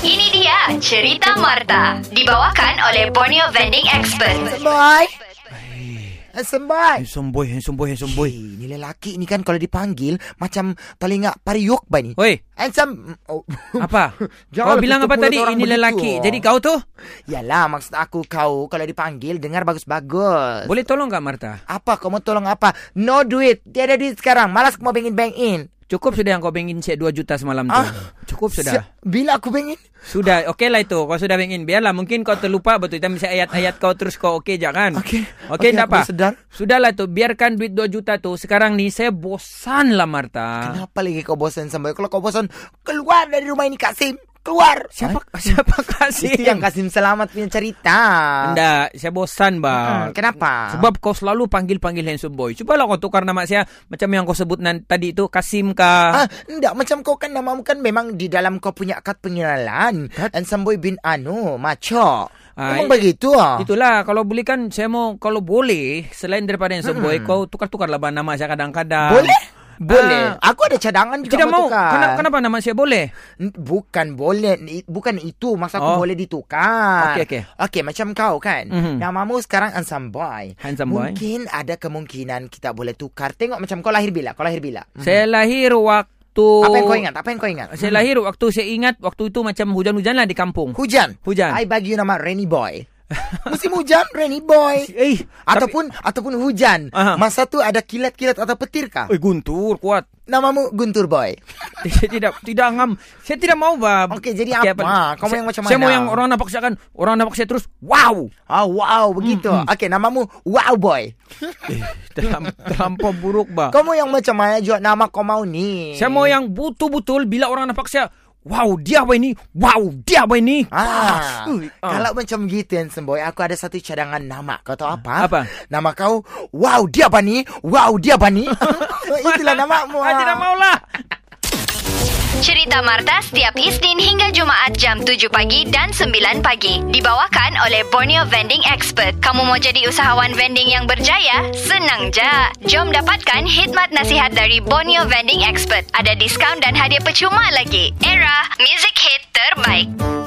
Ini dia cerita Marta. Dibawakan oleh Borneo Vending Expert. Boy. Handsome boy. Handsome boy, handsome boy, handsome boy. Hey, ni lelaki ni kan kalau dipanggil macam telinga pariuk ba ni? Oi, Handsome. Oh. apa? Kau bilang tutup apa tadi? orang Ini lelaki. Jadi kau tu? Yalah maksud aku kau kalau dipanggil dengar bagus-bagus. Boleh tolong tak Marta? Apa kau mau tolong apa? No duit. Tiada duit sekarang. Malas aku mau bank in. Cukup sudah yang kau bengin cek 2 juta semalam tu. Ah. Cukup sudah. Si- bila aku bangin? Sudah, okey lah itu. Kau sudah bengin. Biarlah, mungkin kau terlupa betul. Kita mesti ayat-ayat kau terus kau okey je kan? Okey. Okey, aku apa. sedar. Sudahlah tu. Biarkan duit 2 juta tu. Sekarang ni saya bosan lah Marta. Kenapa lagi kau bosan sampai? Kalau kau bosan, keluar dari rumah ini Kasim. Keluar. Siapa Hah? siapa kasih? Itu yang Kasim Selamat punya cerita. Anda, saya bosan Hmm, bang. kenapa? Sebab kau selalu panggil-panggil handsome boy. Cubalah kau tukar nama saya macam yang kau sebut nan, tadi tu Kasim kah? Ah, enggak macam kau kan namamu kan memang di dalam kau punya kad pengenalan. Handsome boy bin Anu, Macho. Ah, memang i- begitu ah. Itulah kalau boleh kan saya mau kalau boleh selain daripada handsome boy kau tukar-tukarlah nama saya kadang-kadang. Boleh? Boleh. Ah. Aku ada cadangan juga Tidak mau. tukar. Kenapa, kenapa nama saya boleh? Bukan boleh, bukan itu. Maksud aku Oh. boleh ditukar. Okey, okey. Okey, macam kau kan. Mhm. Namamu sekarang Handsome Boy. Handsome boy. Mungkin ada kemungkinan kita boleh tukar. Tengok macam kau lahir bila? Kau lahir bila? Mhm. Saya lahir waktu Apa yang kau ingat? Apa yang kau ingat? Saya Mhm. lahir waktu saya ingat waktu itu macam hujan-hujan lah di kampung. Hujan. Hujan. I bagi you nama Rainy Boy. Musim hujan, Rainy Boy. Eh, Ataupun ataupun hujan. Aha. Masa tu ada kilat-kilat atau petir kah? Eh, guntur kuat. Namamu Guntur Boy. Saya tidak tidak ngam. Saya tidak mau bab. Okey, jadi apa? Kau mau Saya- yang macam Saya mau mana? yang orang nampak saya kan. Orang nampak saya terus wow. Oh, wow, begitu. Hmm, Okey, namamu Wow Boy. Terlam, terlampau buruk ba. Kau mau yang macam mana juga nama kau mau ni? Saya mau yang betul-betul bila orang nampak saya Wow, dia apa ini? Wow, dia apa ini? Ah, Ui, ah. kalau macam gitu Handsome Boy, aku ada satu cadangan nama. Kau tahu apa? Apa? Nama kau Wow, dia apa ni? Wow, dia apa ni? Itulah namamu. Ah, tidak maulah. Cerita Marta setiap Isnin hingga Jumaat jam 7 pagi dan 9 pagi. Dibawakan oleh Borneo Vending Expert. Kamu mau jadi usahawan vending yang berjaya? Senang je. Jom dapatkan khidmat nasihat dari Borneo Vending Expert. Ada diskaun dan hadiah percuma lagi. Era, music hit terbaik.